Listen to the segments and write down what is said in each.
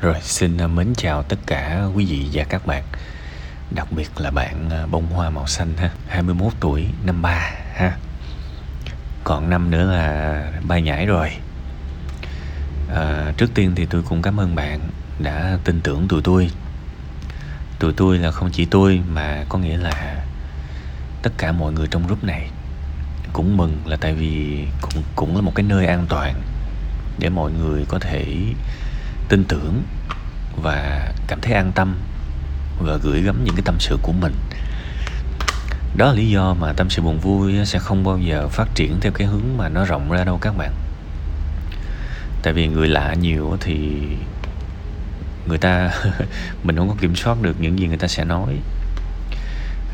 Rồi xin à, mến chào tất cả quý vị và các bạn. Đặc biệt là bạn à, bông hoa màu xanh ha. 21 tuổi năm ba ha. Còn năm nữa là bay nhảy rồi. À, Trước tiên thì tôi cũng cảm ơn bạn đã tin tưởng tụi tôi. Tụi tôi là không chỉ tôi mà có nghĩa là tất cả mọi người trong group này cũng mừng là tại vì cũng cũng là một cái nơi an toàn để mọi người có thể tin tưởng và cảm thấy an tâm và gửi gắm những cái tâm sự của mình. Đó là lý do mà tâm sự buồn vui sẽ không bao giờ phát triển theo cái hướng mà nó rộng ra đâu các bạn. Tại vì người lạ nhiều thì người ta mình không có kiểm soát được những gì người ta sẽ nói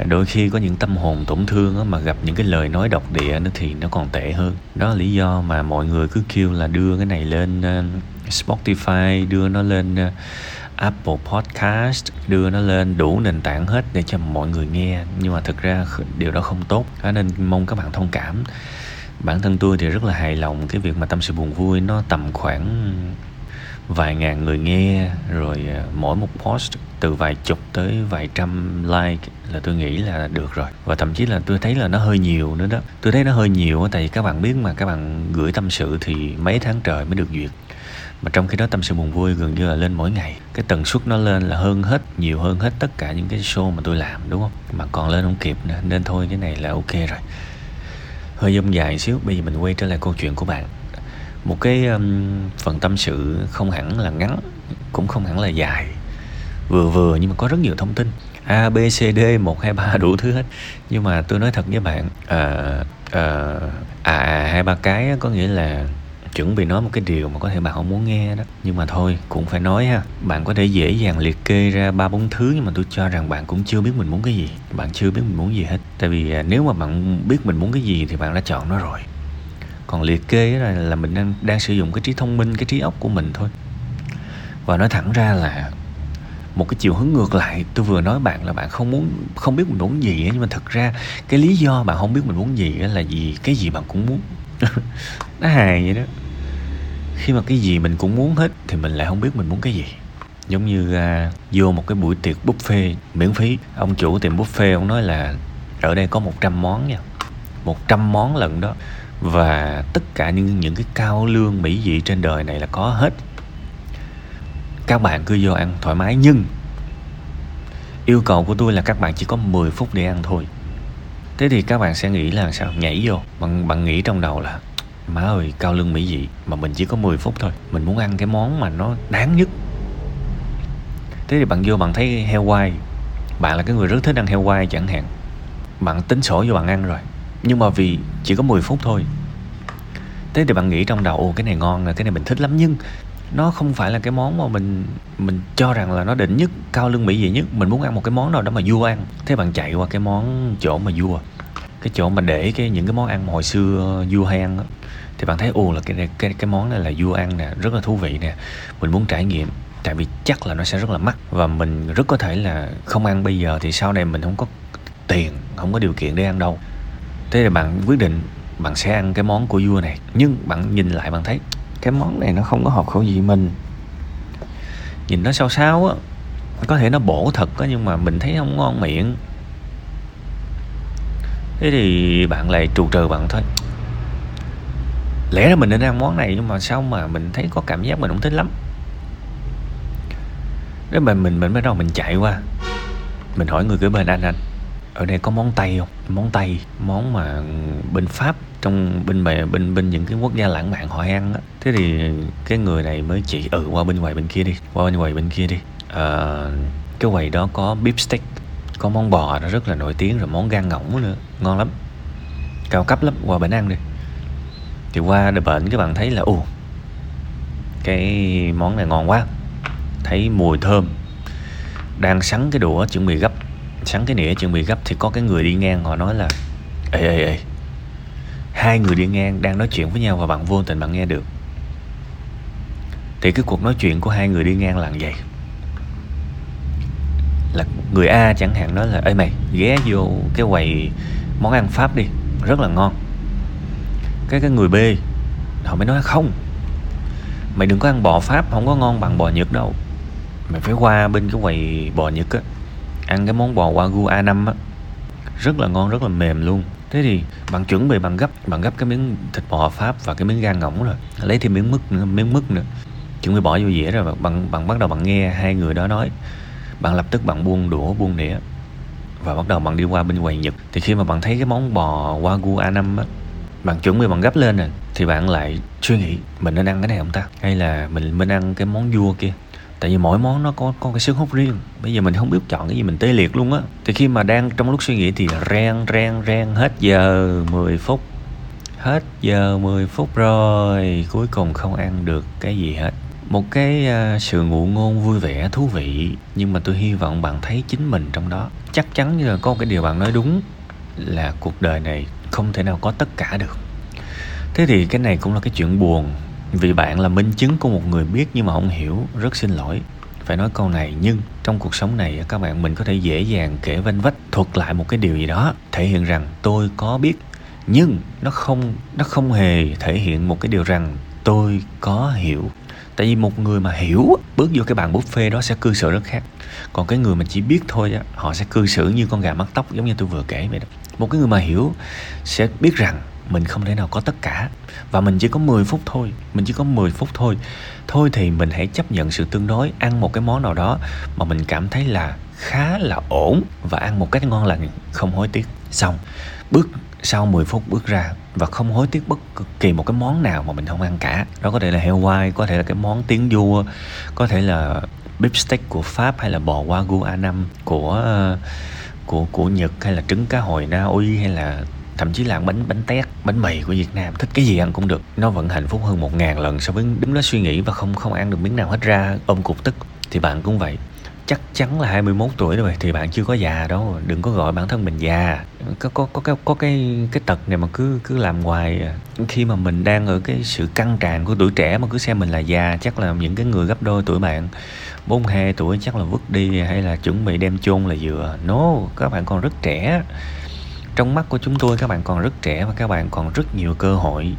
đôi khi có những tâm hồn tổn thương mà gặp những cái lời nói độc địa nó thì nó còn tệ hơn. Đó là lý do mà mọi người cứ kêu là đưa cái này lên ờ, Spotify, đưa nó lên ờ, Apple Podcast, đưa nó lên đủ nền tảng hết để cho mọi người nghe. Nhưng mà thực ra điều đó không tốt. Nên mong các bạn thông cảm. Bản thân tôi thì rất là hài lòng cái việc mà tâm sự buồn vui nó tầm khoảng vài ngàn người nghe, rồi ờ, mỗi một post từ vài chục tới vài trăm like là tôi nghĩ là được rồi. Và thậm chí là tôi thấy là nó hơi nhiều nữa đó. Tôi thấy nó hơi nhiều tại vì các bạn biết mà, các bạn gửi tâm sự thì mấy tháng trời mới được duyệt. Mà trong khi đó tâm sự buồn vui gần như là lên mỗi ngày. Cái tần suất nó lên là hơn hết, nhiều hơn hết tất cả những cái show mà tôi làm, đúng không? Mà còn lên không kịp nữa, nên thôi, cái này là ok rồi. Hơi dông dài xíu, bây giờ mình quay trở lại câu chuyện của bạn một cái um, phần tâm sự không hẳn là ngắn cũng không hẳn là dài. Vừa vừa nhưng mà có rất nhiều thông tin. A B C D một hai ba đủ thứ hết. Nhưng mà tôi nói thật với bạn à, à, à hai ba cái có nghĩa là chuẩn bị nói một cái điều mà có thể bạn không muốn nghe đó. Nhưng mà thôi cũng phải nói ha. Bạn có thể dễ dàng liệt kê ra ba bốn thứ nhưng mà tôi cho rằng bạn cũng chưa biết mình muốn cái gì. Bạn chưa biết mình muốn gì hết. Tại vì à, nếu mà bạn biết mình muốn cái gì thì bạn đã chọn nó rồi còn liệt kê là, là mình đang đang sử dụng cái trí thông minh cái trí óc của mình thôi. Và nói thẳng ra là một cái chiều hướng ngược lại tôi vừa nói bạn là bạn không muốn không biết mình muốn gì nhưng mà thật ra cái lý do bạn không biết mình muốn gì là gì cái gì bạn cũng muốn. Nó hài vậy đó. Khi mà cái gì mình cũng muốn hết thì mình lại không biết mình muốn cái gì. Giống như à, vô một cái buổi tiệc buffet miễn phí ông chủ tiệm buffet ông nói là ở đây có 100 món nha. 100 món lần đó và tất cả những những cái cao lương mỹ vị trên đời này là có hết. Các bạn cứ vô ăn thoải mái, nhưng yêu cầu của tôi là các bạn chỉ có 10 phút để ăn thôi. Thế thì các bạn sẽ nghĩ là sao? Nhảy vô. Bạn bạn nghĩ trong đầu là, má ơi, cao lương mỹ vị, mà mình chỉ có 10 phút thôi. Mình muốn ăn cái món mà nó đáng nhất. Thế thì bạn vô bạn thấy heo quay bạn là cái người rất thích ăn heo quay chẳng hạn. Bạn tính sổ vô bạn ăn rồi nhưng mà vì chỉ có 10 phút thôi. Thế thì bạn nghĩ trong đầu ồ cái này ngon là cái này mình thích lắm. Nhưng nó không phải là cái món mà mình mình cho rằng là nó đỉnh nhất cao lương mỹ vị nhất. Mình muốn ăn một cái món nào đó mà vua ăn. Thế bạn chạy qua cái món chỗ mà vua cái chỗ mà để cái những cái món ăn mà hồi xưa vua hay ăn đó, thì bạn thấy ồ là cái cái cái món này là vua ăn nè rất là thú vị nè. Mình muốn trải nghiệm. Tại vì chắc là nó sẽ rất là mắc và mình rất có thể là không ăn. Bây giờ thì sau này mình không có tiền không có điều kiện để ăn đâu thế là bạn quyết định bạn sẽ ăn cái món của vua này. Nhưng bạn nhìn lại bạn thấy cái món này nó không có hợp khẩu vị mình. Nhìn nó sao sao á, có thể nó bổ thật á, nhưng mà mình thấy không ngon miệng. Thế thì bạn lại trù trừ bạn thôi. Lẽ ra mình nên ăn món này nhưng mà sao mà mình thấy có cảm giác mình không thích lắm. Đấy mà mình mình mới đầu mình chạy qua, mình hỏi người kế bên, anh anh ở đây có món tây không? Món tây món mà bên pháp trong bên bề bên bên những cái quốc gia lãng mạn họ ăn á. Thế thì cái người này mới chỉ ừ qua bên ngoài bên kia đi qua bên ngoài bên kia đi. À, cái quầy đó có beef steak có món bò nó rất là nổi tiếng rồi món gan ngỗng nữa ngon lắm. Cao cấp lắm qua bển ăn đi. Thì qua đời bệnh các bạn thấy là ồ cái món này ngon quá. Thấy mùi thơm đang sắn cái đũa chuẩn bị gấp sáng cái nĩa chuẩn bị gấp thì có cái người đi ngang họ nói là, ê ê ê. Hai người đi ngang đang nói chuyện với nhau và bạn vô tình bạn nghe được. Thì cái cuộc nói chuyện của hai người đi ngang là vậy. Là người A chẳng hạn nói là, ê mày, ghé vô cái quầy món ăn Pháp đi, rất là ngon. Cái cái người B, họ mới nói, không, mày đừng có ăn bò Pháp không có ngon bằng bò Nhật đâu. Mày phải qua bên cái quầy bò nhật á ăn cái món bò wagyu a5 á. Rất là ngon, rất là mềm luôn. Thế thì bạn chuẩn bị, bạn gấp bạn gấp cái miếng thịt bò pháp và cái miếng gan ngỗng rồi. Lấy thêm miếng mứt nữa, miếng mứt nữa. Chuẩn bị bỏ vô dĩa rồi bạn bạn bắt đầu bạn nghe hai người đó nói. Bạn lập tức bạn buông đũa, buông đĩa và bắt đầu bạn đi qua bên quầy nhật. Thì khi mà bạn thấy cái món bò wagyu a5 á, bạn chuẩn bị bạn gấp lên rồi thì bạn lại suy nghĩ mình nên ăn cái này không ta? Hay là mình nên ăn cái món vua kia? Tại vì mỗi món nó có có cái sức hút riêng. Bây giờ mình không biết chọn cái gì mình tê liệt luôn á. Thì khi mà đang trong lúc suy nghĩ thì rang rang rang hết giờ 10 phút. Hết giờ 10 phút rồi cuối cùng không ăn được cái gì hết. Một cái uh, sự ngụ ngôn vui vẻ thú vị nhưng mà tôi hy vọng bạn thấy chính mình trong đó. Chắc chắn như là có một cái điều bạn nói đúng là cuộc đời này không thể nào có tất cả được. Thế thì cái này cũng là cái chuyện buồn vì bạn là minh chứng của một người biết nhưng mà không hiểu, rất xin lỗi. Phải nói câu này, nhưng trong cuộc sống này các bạn mình có thể dễ dàng kể vanh vách thuật lại một cái điều gì đó, thể hiện rằng tôi có biết. Nhưng nó không nó không hề thể hiện một cái điều rằng tôi có hiểu. Tại vì một người mà hiểu, bước vô cái bàn buffet đó sẽ cư xử rất khác. Còn cái người mà chỉ biết thôi á, họ sẽ cư xử như con gà mắc tóc giống như tôi vừa kể vậy đó. Một cái người mà hiểu sẽ biết rằng mình không thể nào có tất cả. Và mình chỉ có 10 phút thôi, mình chỉ có 10 phút thôi. Thôi thì mình hãy chấp nhận sự tương đối, ăn một cái món nào đó mà mình cảm thấy là khá là ổn và ăn một cách ngon lành, không hối tiếc. Xong, bước sau 10 phút bước ra và không hối tiếc bất kỳ một cái món nào mà mình không ăn cả. Đó có thể là heo quay có thể là cái món tiếng vua có thể là beef steak của pháp hay là bò wagyu a5 của ờ, của của nhật hay là trứng cá hồi na uy hay là thậm chí là bánh bánh tét, bánh mì của Việt Nam. Thích cái gì ăn cũng được. Nó vẫn hạnh phúc hơn một ngàn lần so với đứng đó suy nghĩ và không không ăn được miếng nào hết ra. Ôm cục tức thì bạn cũng vậy. Chắc chắn là 21 tuổi rồi thì bạn chưa có già đâu. Đừng có gọi bản thân mình già. Có có có cái có cái cái tật này mà cứ cứ làm hoài à. khi mà mình đang ở cái sự căng tràn của tuổi trẻ mà cứ xem mình là già, chắc là những cái người gấp đôi tuổi bạn 42 tuổi chắc là vứt đi hay là chuẩn bị đem chôn là vừa no, các bạn còn rất trẻ trong mắt của chúng tôi, các bạn còn rất trẻ và các bạn còn rất nhiều cơ hội.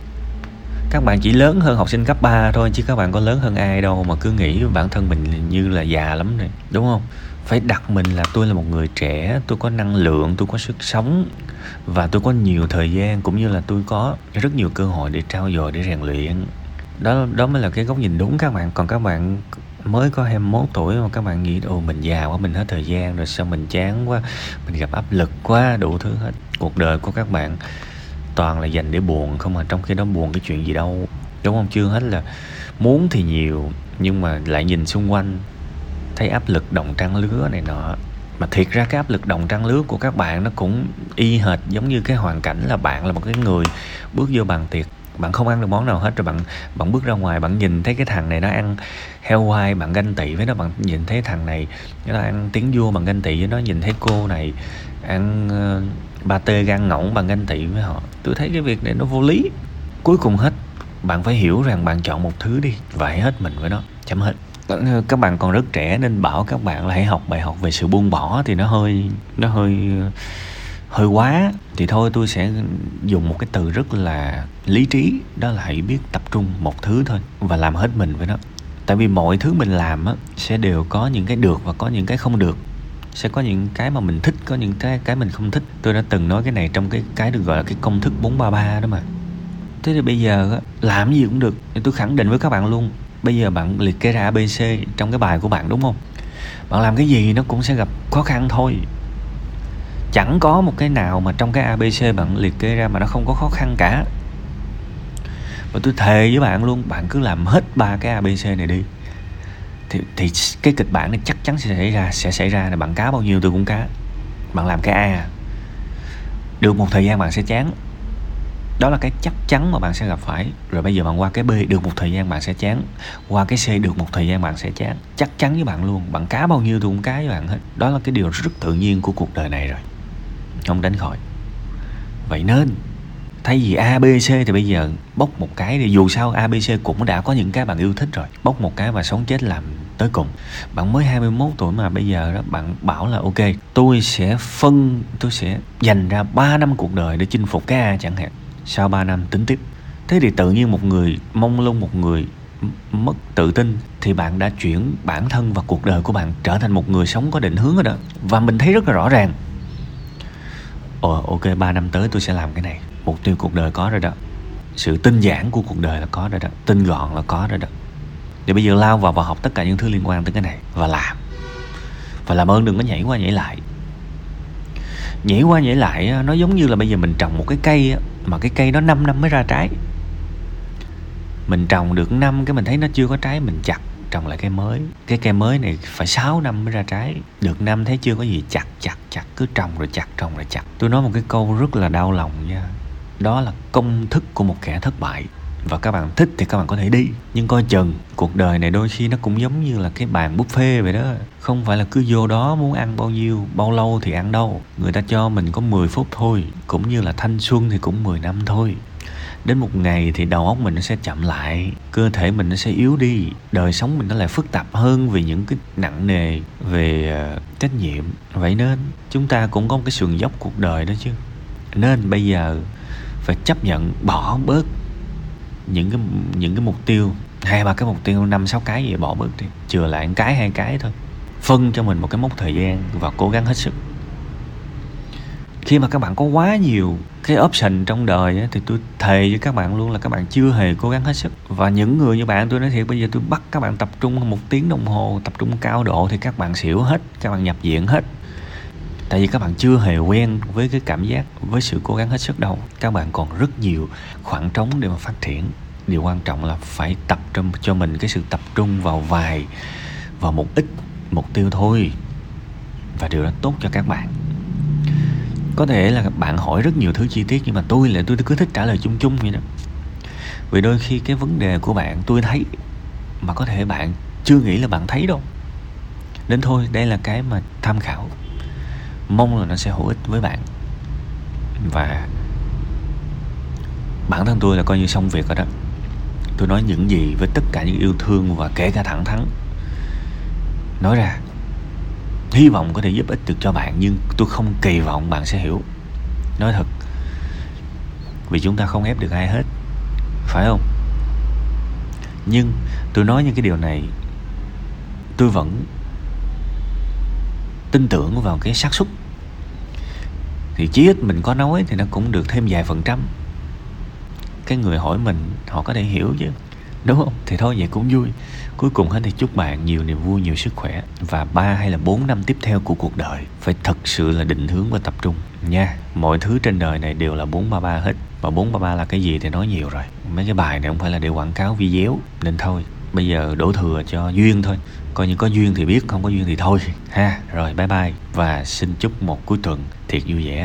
Các bạn chỉ lớn hơn học sinh cấp 3 thôi, chứ các bạn có lớn hơn ai đâu mà cứ nghĩ bản thân mình như là già lắm rồi đúng không? Phải đặt mình là tôi là một người trẻ, tôi có năng lượng, tôi có sức sống, và tôi có nhiều thời gian cũng như là tôi có rất nhiều cơ hội để trao dồi, để rèn luyện. Đó đó mới là cái góc nhìn đúng các bạn. Còn các bạn mới có 21 tuổi mà các bạn nghĩ, ồ, mình già quá, mình hết thời gian rồi, sao mình chán quá, mình gặp áp lực quá đủ thứ hết. Cuộc đời của các bạn toàn là dành để buồn không mà trong khi đó buồn cái chuyện gì đâu, đúng không? Chưa hết là muốn thì nhiều, nhưng mà lại nhìn xung quanh, thấy áp lực đồng trang lứa này nọ. Mà thiệt ra cái áp lực đồng trang lứa của các bạn nó cũng y hệt giống như cái hoàn cảnh là bạn là một cái người bước vô bàn tiệc bạn không ăn được món nào hết rồi bạn bạn bước ra ngoài bạn nhìn thấy cái thằng này nó ăn heo quai bạn ganh tị với nó bạn nhìn thấy thằng này nó ăn tiếng vua bạn ganh tị với nó nhìn thấy cô này ăn uh, ba tê gan ngỗng bạn ganh tị với họ. Tôi thấy cái việc này nó vô lý. Cuối cùng hết bạn phải hiểu rằng bạn chọn một thứ đi và hãy hết mình với nó chấm hết. Ờ, các bạn còn rất trẻ nên bảo các bạn là hãy học bài học về sự buông bỏ thì nó hơi nó hơi ờ, hơi quá, thì thôi tôi sẽ dùng một cái từ rất là lý trí, đó là hãy biết tập trung một thứ thôi và làm hết mình với nó. Tại vì mọi thứ mình làm á, sẽ đều có những cái được và có những cái không được. Sẽ có những cái mà mình thích, có những cái cái mình không thích. Tôi đã từng nói cái này trong cái cái được gọi là cái công thức 433 đó mà. Thế thì bây giờ á, làm gì cũng được. Tôi khẳng định với các bạn luôn, bây giờ bạn liệt kê ra abc trong cái bài của bạn đúng không? Bạn làm cái gì nó cũng sẽ gặp khó khăn thôi chẳng có một cái nào mà trong cái abc bạn liệt kê ra mà nó không có khó khăn cả. Và tôi thề với bạn luôn bạn cứ làm hết ba cái abc này đi. Thì, thì cái kịch bản này chắc chắn sẽ xảy ra sẽ xảy ra là bạn cá bao nhiêu tôi cũng cá. Bạn làm cái a. Được một thời gian bạn sẽ chán. Đó là cái chắc chắn mà bạn sẽ gặp phải. Rồi bây giờ bạn qua cái b được một thời gian bạn sẽ chán. Qua cái c được một thời gian bạn sẽ chán. Chắc chắn với bạn luôn bạn cá bao nhiêu tôi cũng cá với bạn hết. Đó là cái điều rất tự nhiên của cuộc đời này rồi không tránh khỏi. Vậy nên, thay vì abc thì bây giờ bốc một cái thì dù sao abc cũng đã có những cái bạn yêu thích rồi. Bốc một cái và sống chết làm tới cùng. Bạn mới 21 tuổi mà bây giờ đó, bạn bảo là ok, tôi sẽ phân, tôi sẽ dành ra 3 năm cuộc đời để chinh phục cái A chẳng hạn. Sau 3 năm tính tiếp. Thế thì tự nhiên một người mong lung một người mất tự tin thì bạn đã chuyển bản thân và cuộc đời của bạn trở thành một người sống có định hướng rồi đó. Và mình thấy rất là rõ ràng ồ, ok 3 năm tới tôi sẽ làm cái này. Mục tiêu cuộc đời có rồi đó. Sự tinh giản của cuộc đời là có rồi đó. Tinh gọn là có rồi đó. Để bây giờ lao vào và học tất cả những thứ liên quan tới cái này và làm. Và làm ơn đừng có nhảy qua nhảy lại. Nhảy qua nhảy lại nó giống như là bây giờ mình trồng một cái cây mà cái cây nó 5 năm mới ra trái. Mình trồng được năm cái mình thấy nó chưa có trái, mình chặt trồng lại cây mới. Cái cây mới này phải 6 năm mới ra trái. Được năm thấy chưa có gì chặt chặt chặt. Cứ trồng rồi chặt, trồng rồi chặt. Tôi nói một cái câu rất là đau lòng nha. Đó là công thức của một kẻ thất bại. Và các bạn thích thì các bạn có thể đi. Nhưng coi chừng, cuộc đời này đôi khi nó cũng giống như là cái bàn buffet vậy đó. Không phải là cứ vô đó muốn ăn bao nhiêu, bao lâu thì ăn đâu. Người ta cho mình có 10 phút thôi. Cũng như là thanh xuân thì cũng 10 năm thôi đến một ngày thì đầu óc mình nó sẽ chậm lại, cơ thể mình nó sẽ yếu đi, đời sống mình nó lại phức tạp hơn vì những cái nặng nề về ờ, trách nhiệm. Vậy nên chúng ta cũng có một cái sườn dốc cuộc đời đó chứ. Nên bây giờ phải chấp nhận bỏ bớt những cái những cái mục tiêu, hai ba cái mục tiêu, năm, sáu cái gì bỏ bớt đi. Chừa lại một cái, hai cái thôi. Phân cho mình một cái mốc thời gian và cố gắng hết sức khi mà các bạn có quá nhiều cái option trong đời ấy, thì tôi thề với các bạn luôn là các bạn chưa hề cố gắng hết sức. Và những người như bạn tôi nói thiệt bây giờ tôi bắt các bạn tập trung một tiếng đồng hồ tập trung cao độ thì các bạn xỉu hết các bạn nhập viện hết. Tại vì các bạn chưa hề quen với cái cảm giác với sự cố gắng hết sức đâu. Các bạn còn rất nhiều khoảng trống để mà phát triển. Điều quan trọng là phải tập trung cho mình cái sự tập trung vào vài vào một ít mục tiêu thôi. Và điều đó tốt cho các bạn có thể là bạn hỏi rất nhiều thứ chi tiết nhưng mà tôi là tôi cứ thích trả lời chung chung vậy đó. Vì đôi khi cái vấn đề của bạn tôi thấy mà có thể bạn chưa nghĩ là bạn thấy đâu. Đến thôi, đây là cái mà tham khảo. Mong là nó sẽ hữu ích với bạn. Và bản thân tôi là coi như xong việc rồi đó. Tôi nói những gì với tất cả những yêu thương và kể cả thẳng thắn. Nói ra hy vọng có thể giúp ích được cho bạn, nhưng tôi không kỳ vọng bạn sẽ hiểu. Nói thật, vì chúng ta không ép được ai hết, phải không? Nhưng tôi nói những cái điều này, tôi vẫn tin tưởng vào cái xác suất. Thì chí ít mình có nói thì nó cũng được thêm vài phần trăm. Cái người hỏi mình, họ có thể hiểu chứ đúng không? Thì thôi, vậy cũng vui. Cuối cùng hết thì chúc bạn nhiều niềm vui, nhiều sức khỏe. Và ba hay là bốn năm tiếp theo của cuộc đời, phải thật sự là định hướng và tập trung. Nha, mọi thứ trên đời này đều là bốn ba ba hết. Và bốn ba ba là cái gì thì nói nhiều rồi. Mấy cái bài này không phải là để quảng cáo video, nên thôi, bây giờ đổ thừa cho duyên thôi. Coi như có duyên thì biết, không có duyên thì thôi. Ha, rồi, bye bye. Và xin chúc một cuối tuần thiệt vui vẻ.